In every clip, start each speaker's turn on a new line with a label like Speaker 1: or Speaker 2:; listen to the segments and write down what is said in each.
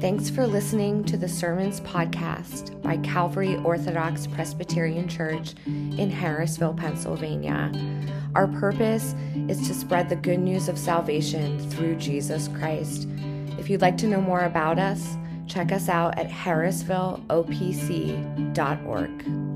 Speaker 1: Thanks for listening to the Sermons Podcast by Calvary Orthodox Presbyterian Church in Harrisville, Pennsylvania. Our purpose is to spread the good news of salvation through Jesus Christ. If you'd like to know more about us, check us out at harrisvilleopc.org.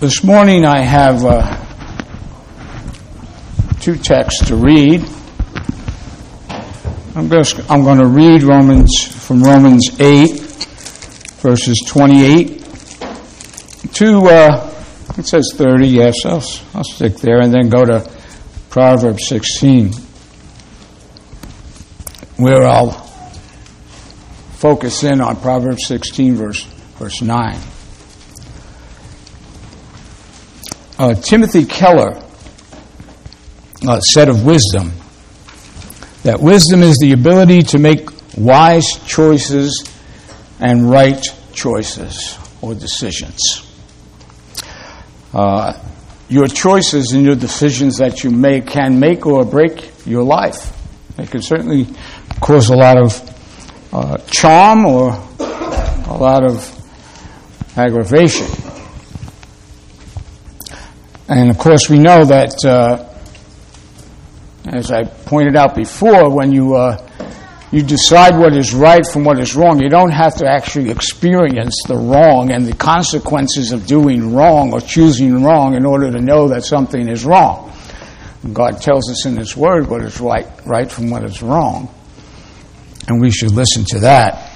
Speaker 2: This morning I have uh, two texts to read. I'm going, to, I'm going to read Romans from Romans 8, verses 28 to, uh, it says 30, yes, I'll, I'll stick there, and then go to Proverbs 16, where I'll focus in on Proverbs 16, verse, verse 9. Uh, Timothy Keller uh, said of wisdom that wisdom is the ability to make wise choices and right choices or decisions. Uh, your choices and your decisions that you make can make or break your life. They can certainly cause a lot of uh, charm or a lot of aggravation. And of course, we know that, uh, as I pointed out before, when you uh, you decide what is right from what is wrong, you don't have to actually experience the wrong and the consequences of doing wrong or choosing wrong in order to know that something is wrong. God tells us in His Word what is right, right from what is wrong, and we should listen to that.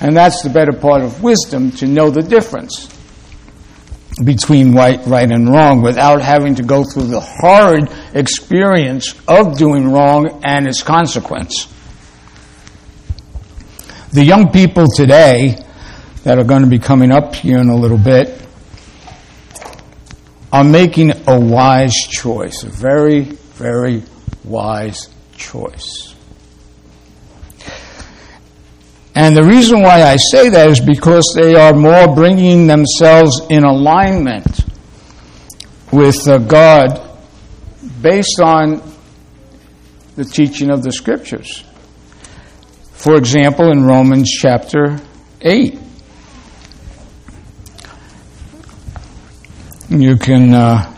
Speaker 2: And that's the better part of wisdom to know the difference between right, right and wrong without having to go through the hard experience of doing wrong and its consequence. The young people today that are going to be coming up here in a little bit are making a wise choice, a very, very wise choice. And the reason why I say that is because they are more bringing themselves in alignment with uh, God based on the teaching of the Scriptures. For example, in Romans chapter 8, you can uh,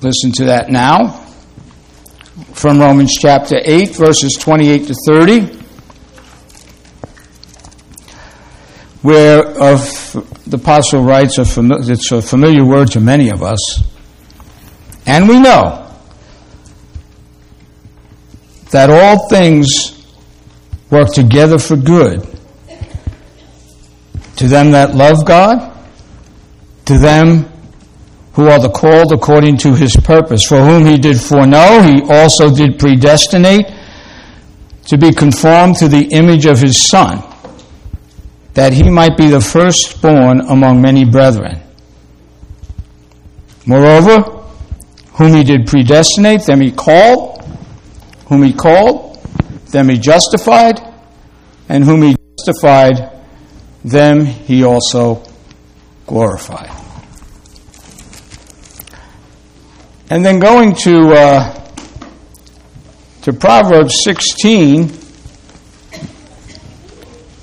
Speaker 2: listen to that now from Romans chapter 8, verses 28 to 30. Where of the apostle writes, a fami- it's a familiar word to many of us, and we know that all things work together for good to them that love God, to them who are the called according to his purpose, for whom he did foreknow, he also did predestinate to be conformed to the image of his Son that he might be the firstborn among many brethren. Moreover, whom he did predestinate, them he called, whom he called, them he justified, and whom he justified, them he also glorified. And then going to uh, to Proverbs 16,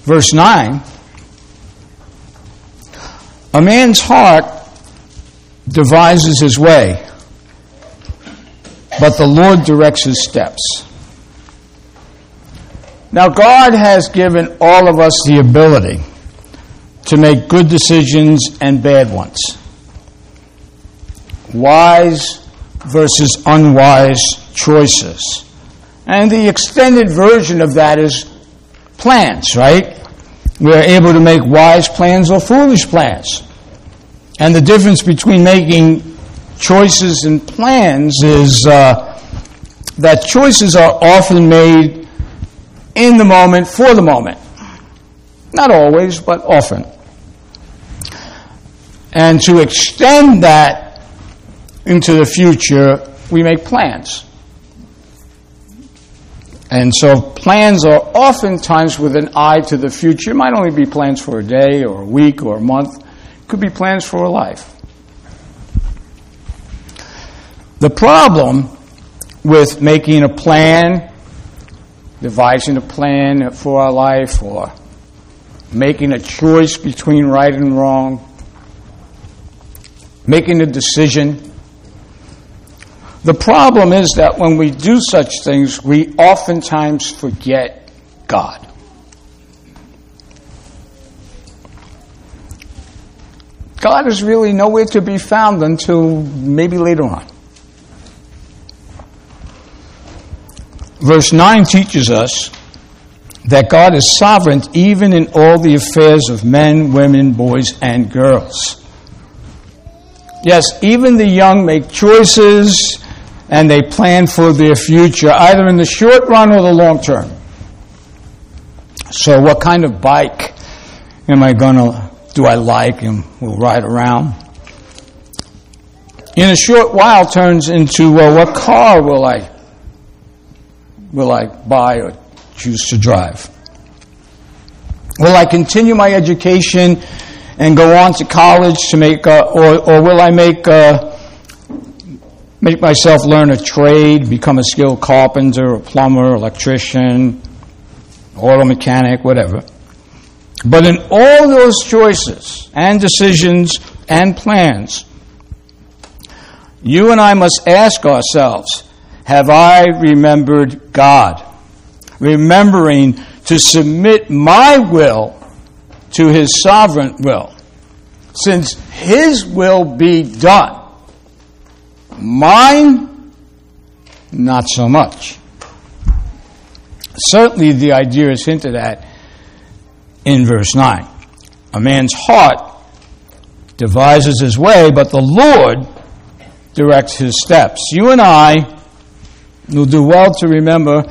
Speaker 2: verse 9. A man's heart devises his way, but the Lord directs his steps. Now, God has given all of us the ability to make good decisions and bad ones. Wise versus unwise choices. And the extended version of that is plans, right? We are able to make wise plans or foolish plans. And the difference between making choices and plans is uh, that choices are often made in the moment for the moment. Not always, but often. And to extend that into the future, we make plans. And so plans are oftentimes with an eye to the future. It might only be plans for a day or a week or a month. It could be plans for a life. The problem with making a plan, devising a plan for our life, or making a choice between right and wrong, making a decision, the problem is that when we do such things, we oftentimes forget God. God is really nowhere to be found until maybe later on. Verse 9 teaches us that God is sovereign even in all the affairs of men, women, boys, and girls. Yes, even the young make choices and they plan for their future, either in the short run or the long term. So, what kind of bike am I going to do I like and will ride around? In a short while, turns into well, what car will I will I buy or choose to drive? Will I continue my education and go on to college to make, uh, or, or will I make uh, make myself learn a trade, become a skilled carpenter, a plumber, electrician, auto mechanic, whatever. But in all those choices and decisions and plans, you and I must ask ourselves have I remembered God? Remembering to submit my will to His sovereign will. Since His will be done Mine, not so much. Certainly, the idea is hinted at in verse 9. A man's heart devises his way, but the Lord directs his steps. You and I will do well to remember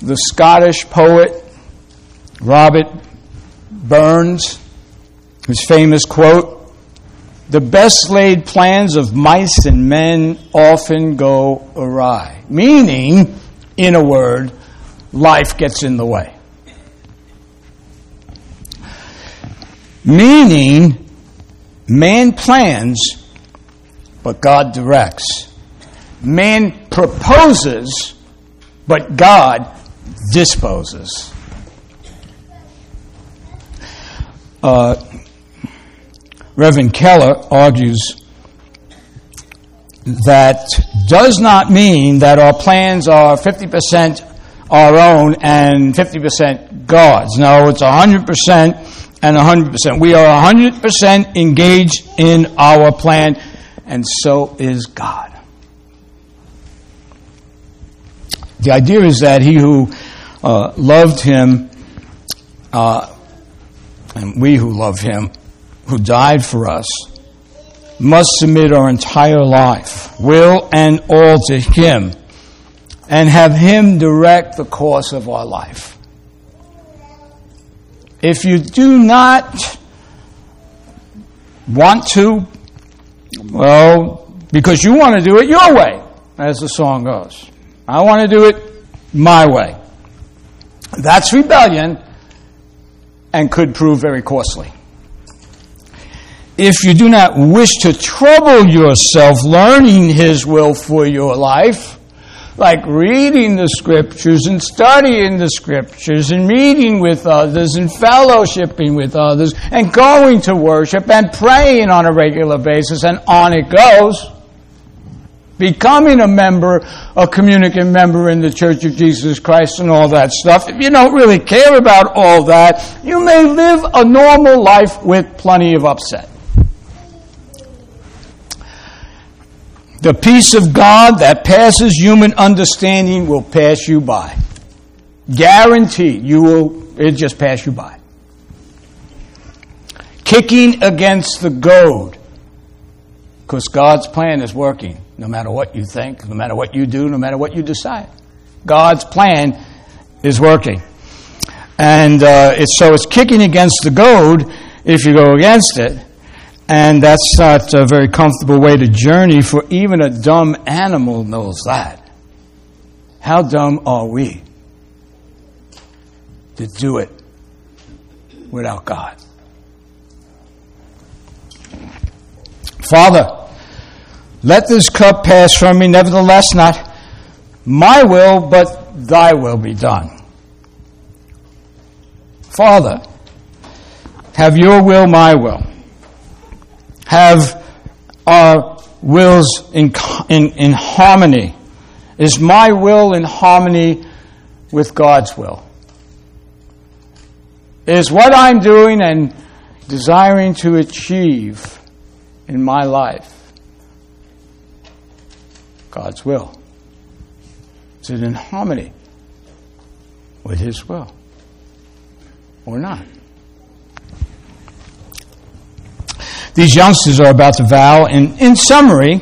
Speaker 2: the Scottish poet Robert Burns, his famous quote the best laid plans of mice and men often go awry. Meaning, in a word, life gets in the way. Meaning, man plans, but God directs. Man proposes, but God disposes. Uh, Reverend Keller argues that does not mean that our plans are 50% our own and 50% God's. No, it's 100% and 100%. We are 100% engaged in our plan, and so is God. The idea is that he who uh, loved him, uh, and we who love him, who died for us, must submit our entire life, will and all to Him, and have Him direct the course of our life. If you do not want to, well, because you want to do it your way, as the song goes. I want to do it my way. That's rebellion and could prove very costly if you do not wish to trouble yourself learning His will for your life, like reading the scriptures and studying the scriptures and meeting with others and fellowshipping with others and going to worship and praying on a regular basis and on it goes. Becoming a member, a communicant member in the Church of Jesus Christ and all that stuff. If you don't really care about all that, you may live a normal life with plenty of upset. The peace of God that passes human understanding will pass you by. Guaranteed, you will, it just pass you by. Kicking against the goad. Because God's plan is working, no matter what you think, no matter what you do, no matter what you decide. God's plan is working. And uh, it's, so it's kicking against the goad if you go against it. And that's not a very comfortable way to journey, for even a dumb animal knows that. How dumb are we to do it without God? Father, let this cup pass from me, nevertheless, not my will, but thy will be done. Father, have your will, my will. Have our wills in, in, in harmony. Is my will in harmony with God's will? Is what I'm doing and desiring to achieve in my life God's will? Is it in harmony with His will or not? These youngsters are about to vow, in, in summary,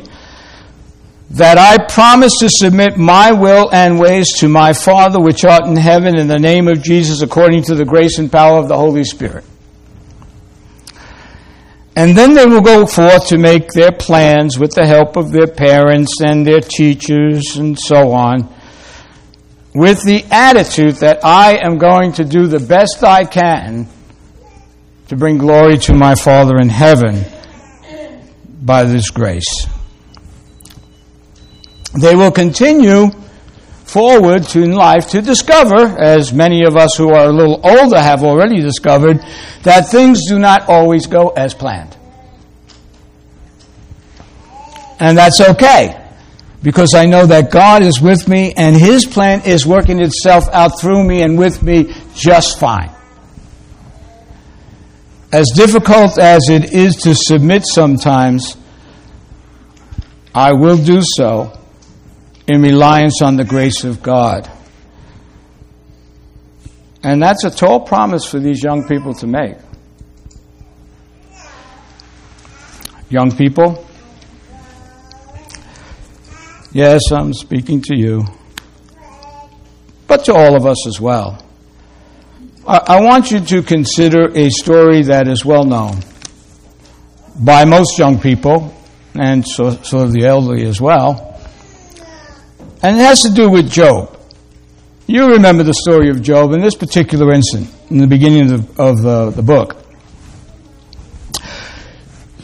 Speaker 2: that I promise to submit my will and ways to my Father which art in heaven in the name of Jesus according to the grace and power of the Holy Spirit. And then they will go forth to make their plans with the help of their parents and their teachers and so on, with the attitude that I am going to do the best I can to bring glory to my Father in heaven by this grace. They will continue forward to in life to discover, as many of us who are a little older have already discovered, that things do not always go as planned. And that's okay, because I know that God is with me and His plan is working itself out through me and with me just fine. As difficult as it is to submit sometimes, I will do so in reliance on the grace of God. And that's a tall promise for these young people to make. Young people, yes, I'm speaking to you, but to all of us as well. I, want you to consider a story that is well known by most young people, and so, so the elderly as well. And it has to do with Job. You remember the story of Job in this particular instance, in the beginning of, the, of the, the book,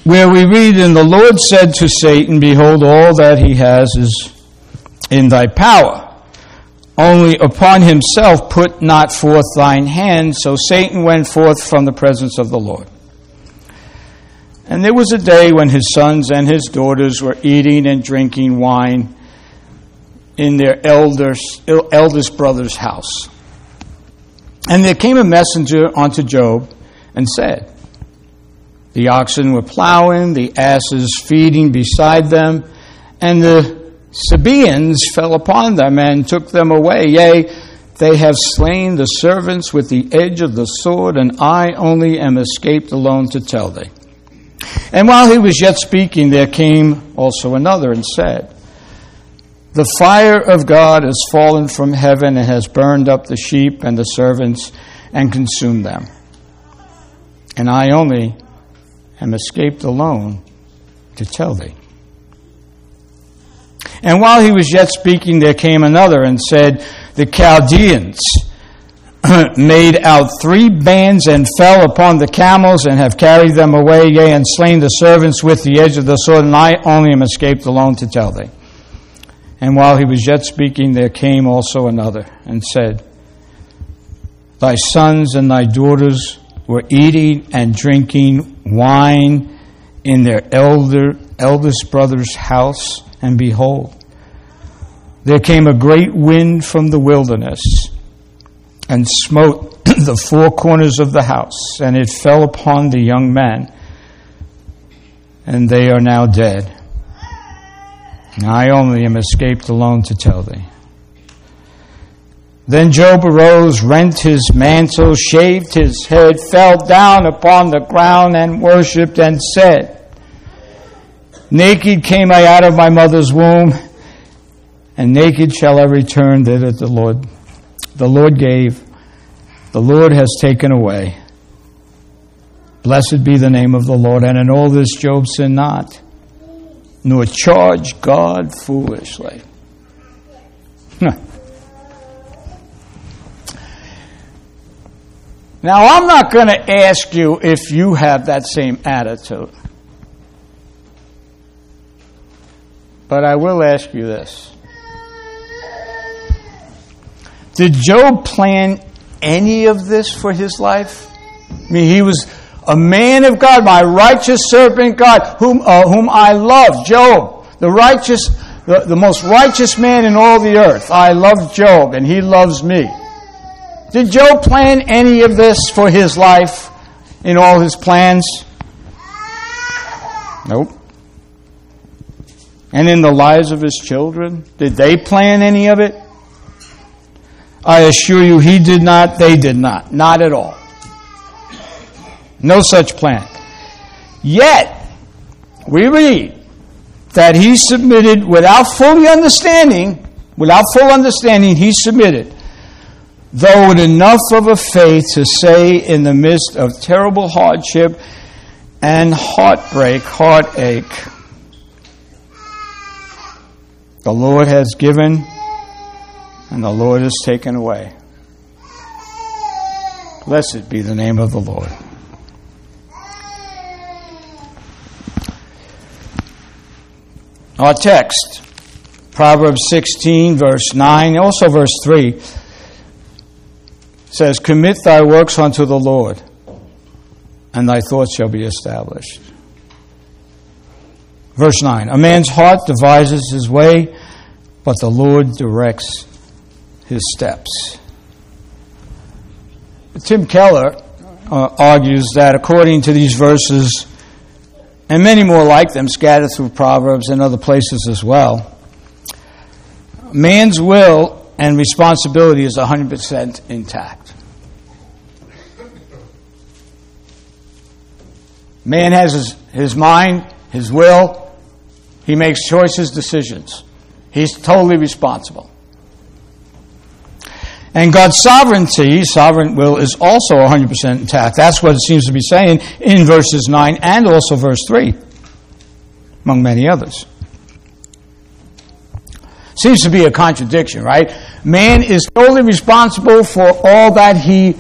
Speaker 2: where we read, And the Lord said to Satan, Behold, all that he has is in thy power. Only upon himself put not forth thine hand. So Satan went forth from the presence of the Lord. And there was a day when his sons and his daughters were eating and drinking wine in their elders, eldest brother's house. And there came a messenger unto Job and said, The oxen were plowing, the asses feeding beside them, and the Sabaeans fell upon them and took them away. Yea, they have slain the servants with the edge of the sword, and I only am escaped alone to tell thee. And while he was yet speaking, there came also another and said, the fire of God has fallen from heaven and has burned up the sheep and the servants and consumed them. And I only am escaped alone to tell thee. And while he was yet speaking, there came another and said, The Chaldeans made out three bands and fell upon the camels and have carried them away, yea, and slain the servants with the edge of the sword, and I only am escaped alone to tell thee. And while he was yet speaking, there came also another and said, Thy sons and thy daughters were eating and drinking wine in their elder, eldest brother's house, and behold, there came a great wind from the wilderness and smote the four corners of the house, and it fell upon the young men, and they are now dead. I only am escaped alone to tell thee. Then Job arose, rent his mantle, shaved his head, fell down upon the ground, and worshipped, and said, Naked came I out of my mother's womb, and naked shall I return thither the Lord. The Lord gave, the Lord has taken away. Blessed be the name of the Lord. And in all this, Job sinned not, nor charged God foolishly. Now, I'm not going to ask you if you have that same attitude. But I will ask you this Did Job plan any of this for his life? I mean, he was a man of God, my righteous servant God, whom, uh, whom I love, Job, the righteous, the, the most righteous man in all the earth. I love Job, and he loves me. Did Job plan any of this for his life in all his plans? Nope. And in the lives of his children? Did they plan any of it? I assure you, he did not, they did not. Not at all. No such plan. Yet, we read that he submitted without fully understanding, without full understanding, he submitted though with enough of a faith to say in the midst of terrible hardship and heartbreak, heartache, the Lord has given and the Lord has taken away. Blessed be the name of the Lord. Our text, Proverbs 16, verse 9, also verse 3 says, Commit thy works unto the Lord, and thy thoughts shall be established. Verse 9 A man's heart devises his way, but the Lord directs his steps. Tim Keller uh, argues that according to these verses, and many more like them scattered through Proverbs and other places as well, man's will and responsibility is 100% intact. Man has his, his mind, his will, he makes choices, decisions. He's totally responsible. And God's sovereignty, sovereign will, is also 100% intact. That's what it seems to be saying in verses 9 and also verse 3, among many others. Seems to be a contradiction, right? Man is totally responsible for all that he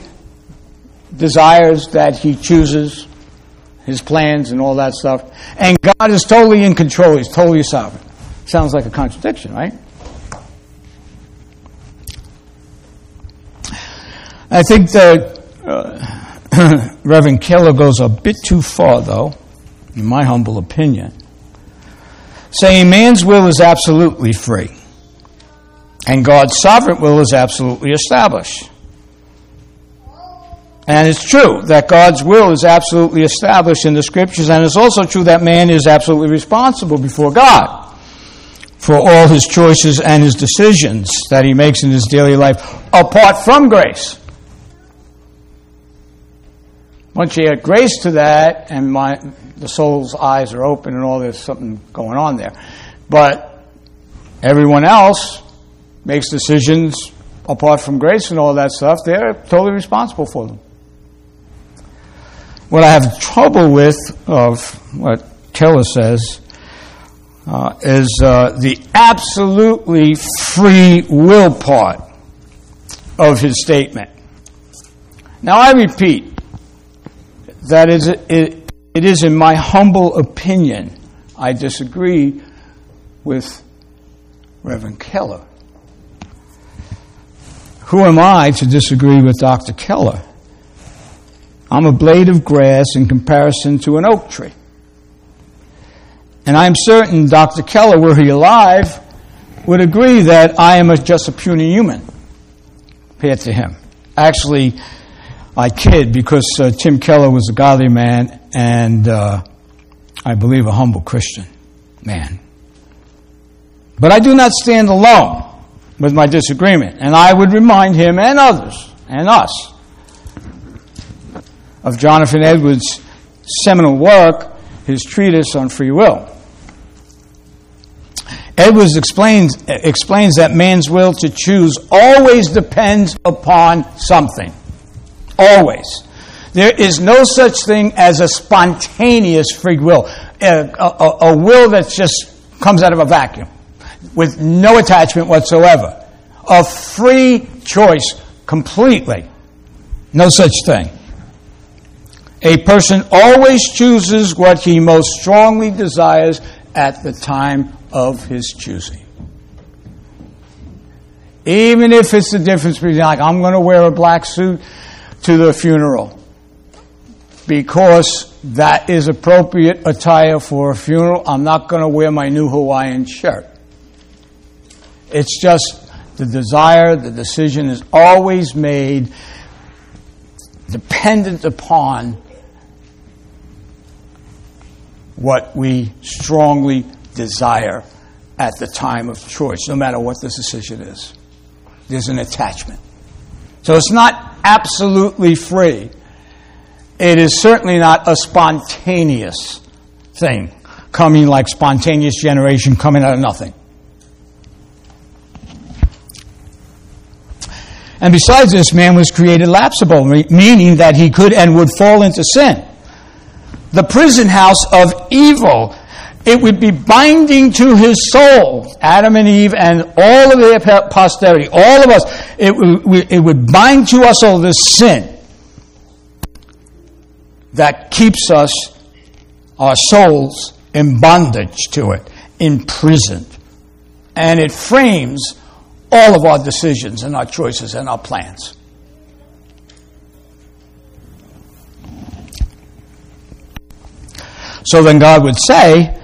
Speaker 2: desires, that he chooses, his plans and all that stuff. And God is totally in control. He's totally sovereign. Sounds like a contradiction, right? I think that uh, Reverend Keller goes a bit too far, though, in my humble opinion, saying man's will is absolutely free. And God's sovereign will is absolutely established. And it's true that God's will is absolutely established in the scriptures, and it's also true that man is absolutely responsible before God for all his choices and his decisions that he makes in his daily life apart from grace. Once you add grace to that, and my, the soul's eyes are open and all there's something going on there. But everyone else, makes decisions apart from grace and all that stuff, they're totally responsible for them. What I have trouble with of what Keller says uh, is uh, the absolutely free will part of his statement. Now, I repeat that is, it, it is, in my humble opinion, I disagree with Reverend Keller. Who am I to disagree with Dr. Keller? I'm a blade of grass in comparison to an oak tree. And I'm certain Dr. Keller, were he alive, would agree that I am a, just a puny human compared to him. Actually, I kid because uh, Tim Keller was a godly man and uh, I believe a humble Christian man. But I do not stand alone with my disagreement. And I would remind him and others and us of Jonathan Edwards' seminal work, his treatise on free will. Edwards explains, explains that man's will to choose always depends upon something. Always. There is no such thing as a spontaneous free will, a, a, a will that just comes out of a vacuum with no attachment whatsoever. A free choice completely. No such thing. A person always chooses what he most strongly desires at the time of his choosing. Even if it's the difference between, like, I'm going to wear a black suit to the funeral because that is appropriate attire for a funeral. I'm not going to wear my new Hawaiian shirt. It's just the desire, the decision is always made dependent upon what we strongly desire at the time of choice, no matter what the decision is. There's an attachment. So it's not absolutely free it is certainly not a spontaneous thing, coming like spontaneous generation coming out of nothing. And besides this, man was created lapsable, meaning that he could and would fall into sin. The prison house of evil, it would be binding to his soul, Adam and Eve and all of their posterity, all of us, it, it would bind to us all this sin that keeps us, our souls, in bondage to it, imprisoned. And it frames all of our decisions and our choices and our plans. So then God would say,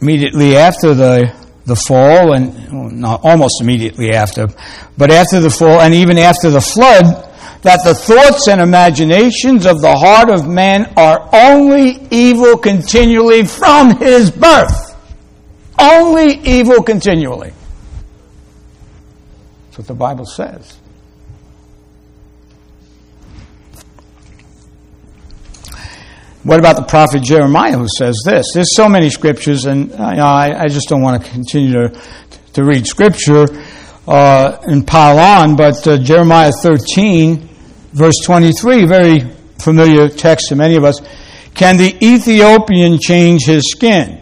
Speaker 2: immediately after the, the fall, and not almost immediately after, but after the fall, and even after the flood, that the thoughts and imaginations of the heart of man are only evil continually from his birth. Only evil continually. That's what the Bible says. What about the prophet Jeremiah who says this? There's so many scriptures, and uh, you know, I, I, just don't want to continue to, to read scripture uh, and pile on, but uh, Jeremiah 13 Verse 23, very familiar text to many of us. Can the Ethiopian change his skin?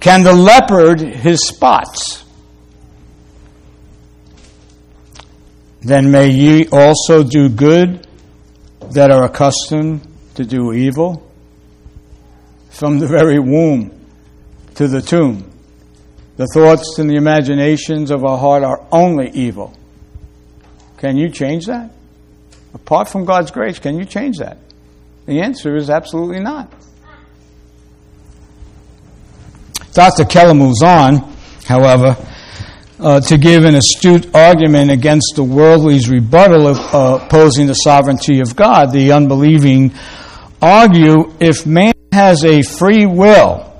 Speaker 2: Can the leopard his spots? Then may ye also do good that are accustomed to do evil? From the very womb to the tomb, the thoughts and the imaginations of our heart are only evil. Can you change that? Apart from God's grace, can you change that? The answer is absolutely not. Dr. Keller moves on, however, uh, to give an astute argument against the worldly's rebuttal of uh, opposing the sovereignty of God. The unbelieving argue if man has a free will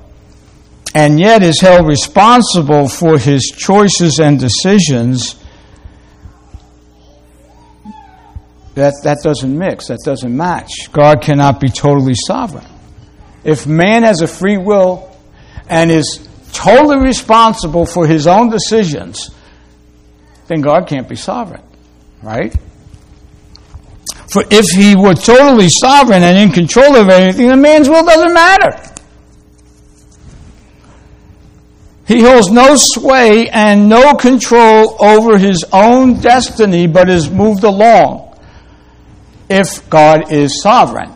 Speaker 2: and yet is held responsible for his choices and decisions, that, that doesn't mix, that doesn't match. God cannot be totally sovereign. If man has a free will and is totally responsible for his own decisions, then God can't be sovereign, right? For if he were totally sovereign and in control of everything, then man's will doesn't matter. He holds no sway and no control over his own destiny, but is moved along if God is sovereign.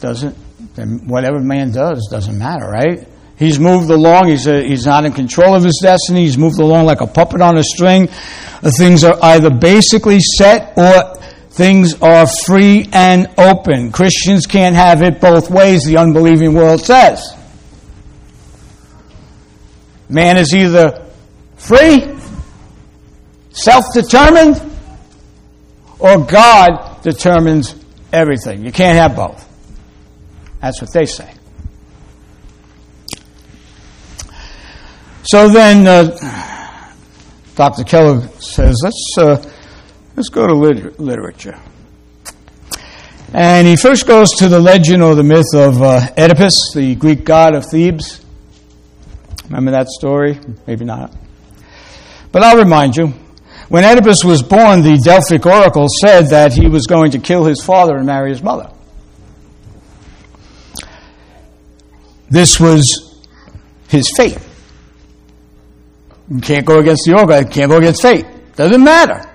Speaker 2: Doesn't, then whatever man does doesn't matter, right? He's moved along. He's, a, he's not in control of his destiny. He's moved along like a puppet on a string. Uh, things are either basically set or things are free and open. Christians can't have it both ways, the unbelieving world says. Man is either free, self determined, or God determines everything. You can't have both. That's what they say. So then, uh, Dr. Keller says, let's, uh, let's go to liter- literature. And he first goes to the legend or the myth of uh, Oedipus, the Greek god of Thebes. Remember that story? Maybe not. But I'll remind you When Oedipus was born, the Delphic oracle said that he was going to kill his father and marry his mother. This was his fate. You can't go against the oracle, you can't go against fate. Doesn't matter.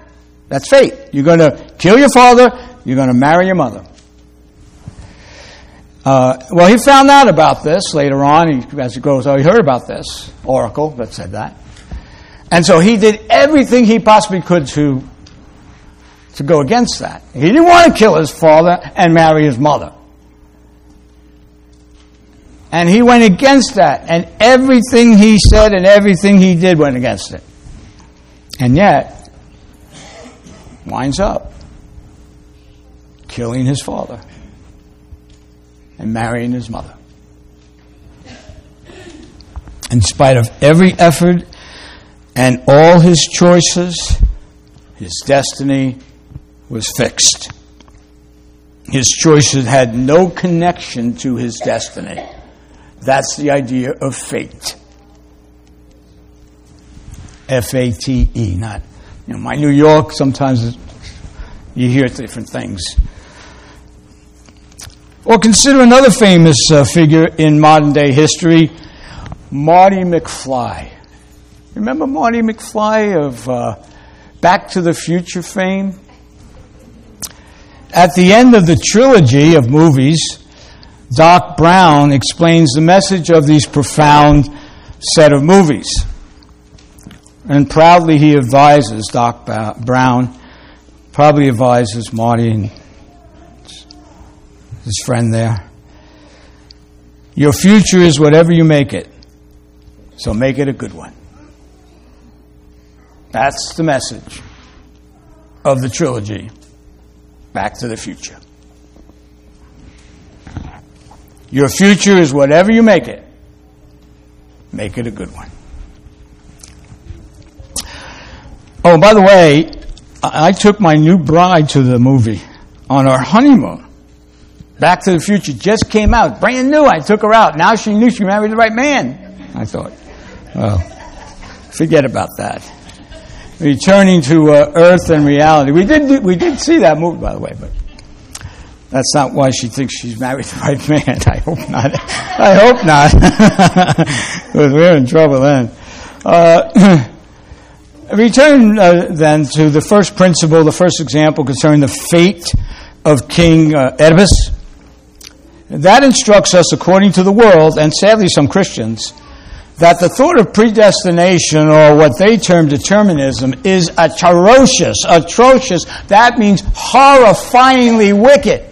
Speaker 2: That's fate. You're going to kill your father, you're going to marry your mother. Uh, well, he found out about this later on. He, as he goes, oh, he heard about this oracle that said that. And so he did everything he possibly could to, to go against that. He didn't want to kill his father and marry his mother. And he went against that. And everything he said and everything he did went against it. And yet, winds up killing his father and marrying his mother. In spite of every effort and all his choices, his destiny was fixed. His choices had no connection to his destiny. That's the idea of fate. F A T E, not, you know, my New York, sometimes you hear different things. Or consider another famous uh, figure in modern day history, Marty McFly. Remember Marty McFly of uh, Back to the Future fame? At the end of the trilogy of movies, Doc Brown explains the message of these profound set of movies. And proudly he advises, Doc Brown, probably advises Marty and his friend there. Your future is whatever you make it, so make it a good one. That's the message of the trilogy, Back to the Future. Your future is whatever you make it. Make it a good one. Oh, by the way, I took my new bride to the movie on our honeymoon. Back to the Future just came out, brand new. I took her out. Now she knew she married the right man. I thought, well, forget about that returning to uh, earth and reality. We did do, we did see that movie, by the way, but that's not why she thinks she's married the right man. I hope not. I hope not, because we're in trouble then. Uh, return uh, then to the first principle, the first example concerning the fate of King uh, Oedipus. That instructs us, according to the world, and sadly some Christians, that the thought of predestination or what they term determinism is atrocious, atrocious. That means horrifyingly wicked.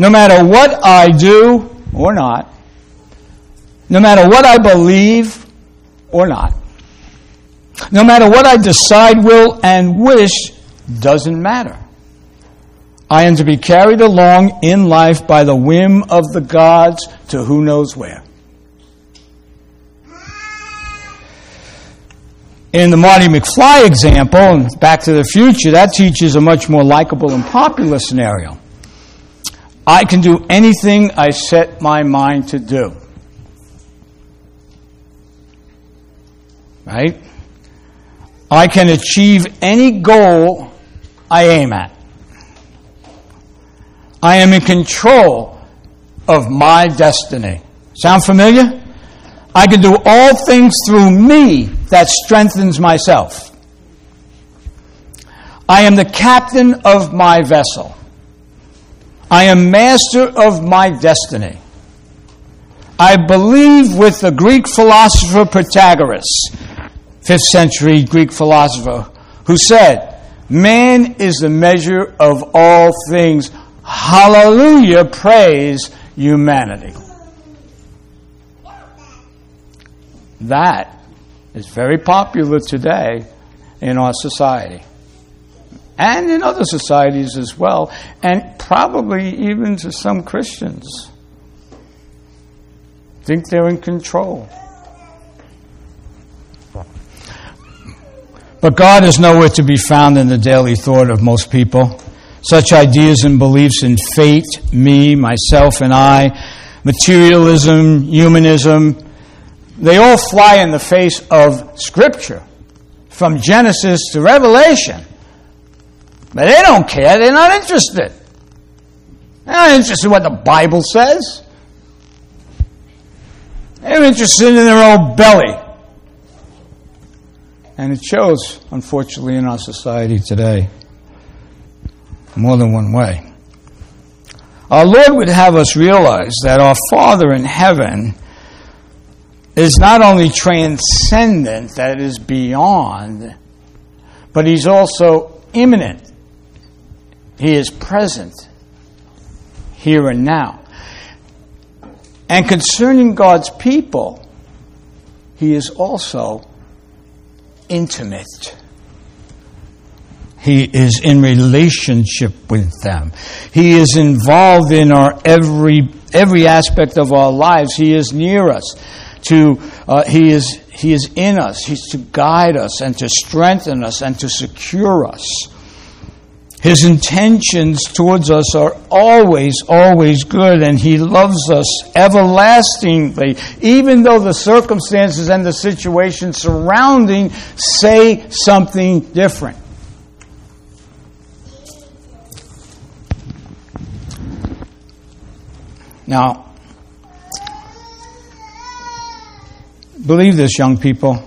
Speaker 2: No matter what I do or not, no matter what I believe or not, no matter what I decide, will, and wish, doesn't matter. I am to be carried along in life by the whim of the gods to who knows where. In the Marty McFly example, and Back to the Future, that teaches a much more likable and popular scenario. I can do anything I set my mind to do. Right? I can achieve any goal I aim at. I am in control of my destiny. Sound familiar? I can do all things through me that strengthens myself. I am the captain of my vessel. I am master of my destiny. I believe with the Greek philosopher Protagoras, 5th century Greek philosopher, who said, Man is the measure of all things Hallelujah, praise humanity. That is very popular today in our society and in other societies as well, and probably even to some Christians. Think they're in control. But God is nowhere to be found in the daily thought of most people. Such ideas and beliefs in fate, me, myself, and I, materialism, humanism, they all fly in the face of Scripture, from Genesis to Revelation. But they don't care. They're not interested. They're not interested in what the Bible says. They're interested in their own belly. And it shows, unfortunately, in our society today, more than one way. Our Lord would have us realize that our Father in heaven is not only transcendent, that is beyond, but He's also immanent. He is present here and now. And concerning God's people, He is also intimate. He is in relationship with them. He is involved in our every every aspect of our lives. He is near us. To uh, he is he is in us. He's to guide us and to strengthen us and to secure us. His intentions towards us are always, always good, and He loves us everlastingly, even though the circumstances and the situation surrounding say something different. Now, believe this, young people.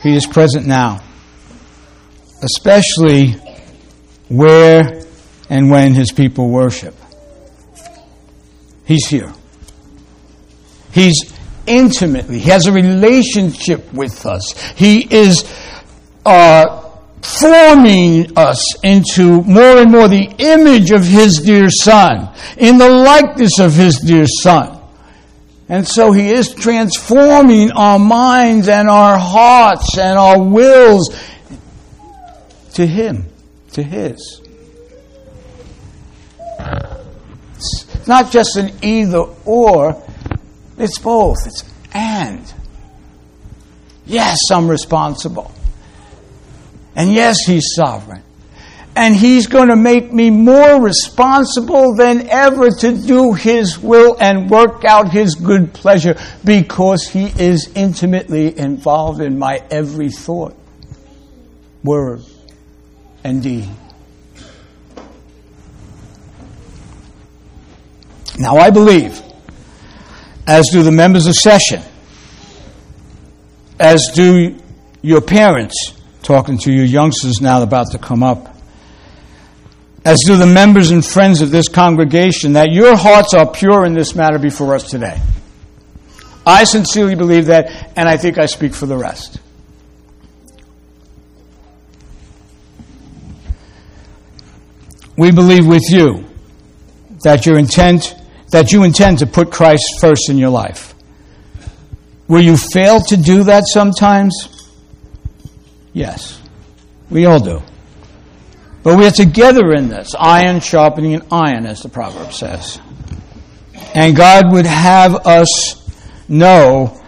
Speaker 2: He is present now, especially where and when his people worship. He's here. He's intimately, he has a relationship with us. He is uh, forming us into more and more the image of His dear Son, in the likeness of His dear Son. And so He is transforming our minds and our hearts and our wills to Him, to His. It's not just an either or, it's both. It's and. Yes, I'm responsible. And yes, He's sovereign. And He's going to make me more responsible than ever to do His will and work out His good pleasure because He is intimately involved in my every thought, word, and D. Now, I believe, as do the members of session, as do your parents, talking to you youngsters now about to come up, as do the members and friends of this congregation, that your hearts are pure in this matter before us today. I sincerely believe that, and I think I speak for the rest. We believe with you that your intent that you intend to put Christ first in your life. Will you fail to do that sometimes? Yes, we all do. But we are together in this, iron sharpening an iron, as the proverb says. And God would have us know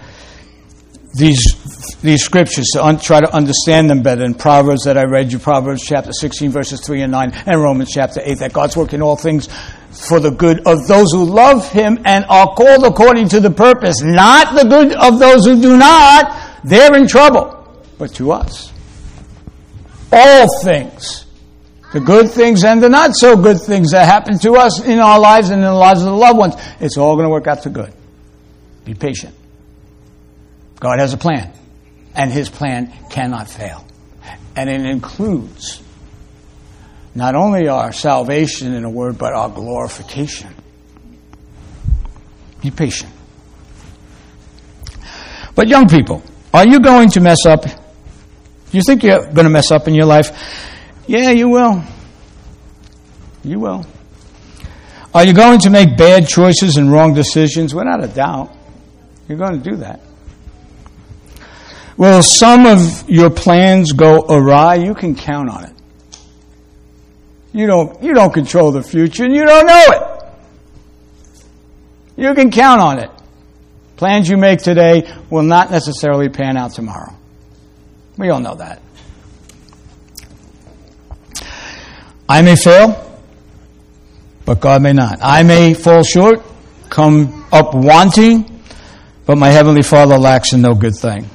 Speaker 2: these, these scriptures to un- try to understand them better. In Proverbs that I read you, Proverbs chapter 16, verses 3 and 9, and Romans chapter 8, that God's working all things for the good of those who love Him and are called according to the purpose, not the good of those who do not. They're in trouble, but to us all things. The good things and the not so good things that happen to us in our lives and in the lives of the loved ones. It's all going to work out to good. Be patient. God has a plan, and His plan cannot fail. And it includes not only our salvation in a word, but our glorification. Be patient. But, young people, are you going to mess up you think you're going to mess up in your life? Yeah, you will. You will. Are you going to make bad choices and wrong decisions? Without a doubt. You're going to do that. Will some of your plans go awry? You can count on it. You don't, you don't control the future and you don't know it. You can count on it. Plans you make today will not necessarily pan out tomorrow. We all know that. I may fail, but God may not. I may fall short, come up wanting, but my Heavenly Father lacks in no good thing.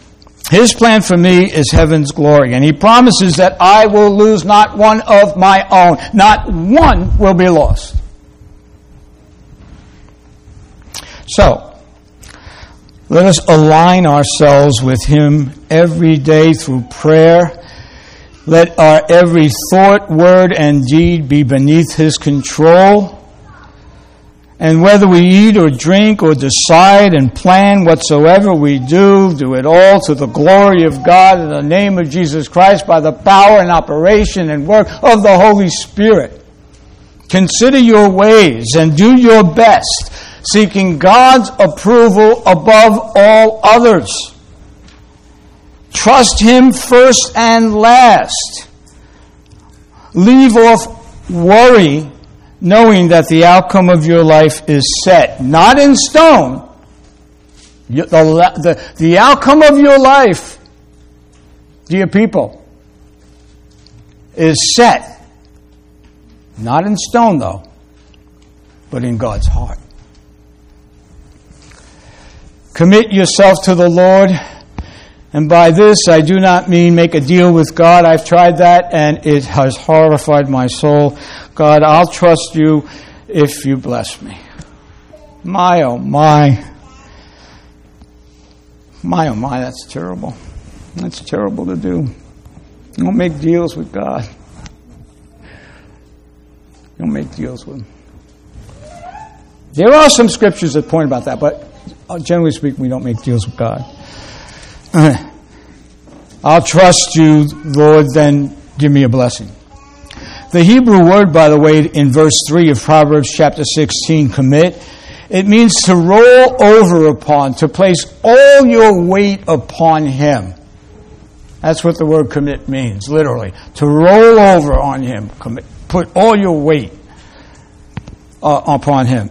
Speaker 2: His plan for me is heaven's glory, and He promises that I will lose not one of my own. Not one will be lost. So, let us align ourselves with Him every day through prayer. Let our every thought, word, and deed be beneath His control. And whether we eat or drink or decide and plan whatsoever we do, do it all to the glory of God in the name of Jesus Christ by the power and operation and work of the Holy Spirit. Consider your ways and do your best, seeking God's approval above all others. Trust Him first and last. Leave off worry knowing that the outcome of your life is set, not in stone. The, the, the outcome of your life, dear people, is set. Not in stone, though, but in God's heart. Commit yourself to the Lord. And by this, I do not mean make a deal with God. I've tried that and it has horrified my soul. God, I'll trust you if you bless me. My, oh my. My, oh my, that's terrible. That's terrible to do. Don't make deals with God. Don't make deals with Him. There are some scriptures that point about that, but uh, generally speaking, we don't make deals with God. I'll trust you, Lord, then give me a blessing. The Hebrew word, by the way, in verse 3 of Proverbs chapter 16, commit, it means to roll over upon, to place all your weight upon Him. That's what the word commit means, literally. To roll over on Him. Commit, put all your weight uh, upon Him.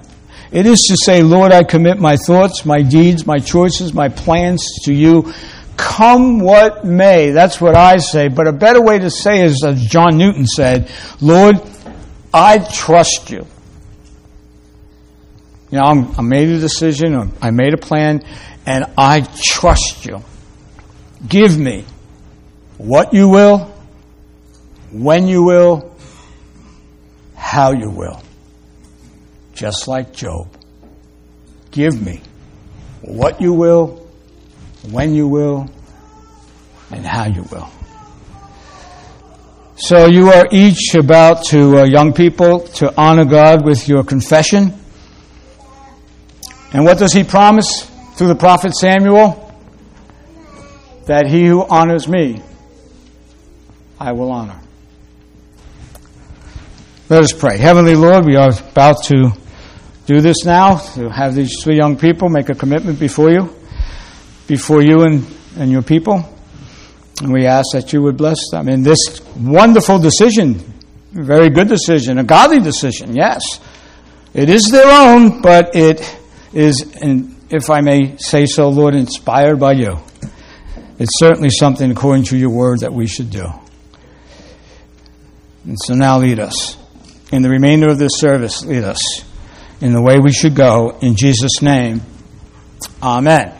Speaker 2: It is to say, Lord, I commit my thoughts, my deeds, my choices, my plans to you. Come what may. That's what I say. But a better way to say is, as John Newton said, Lord, I trust you. You know, I'm, I made a decision, I made a plan, and I trust you. Give me what you will, when you will, how you will just like Job. Give me what you will, when you will, and how you will. So you are each about to, uh, young people, to honor God with your confession. And what does he promise through the prophet Samuel? That he who honors me, I will honor. Let us pray. Heavenly Lord, we are about to do this now, to have these three young people make a commitment before you, before you and, and your people. And we ask that you would bless them in this wonderful decision, a very good decision, a godly decision, yes. It is their own, but it is, if I may say so, Lord, inspired by you. It's certainly something according to your word that we should do. And so now lead us. In the remainder of this service, lead us in the way we should go. In Jesus' name, amen.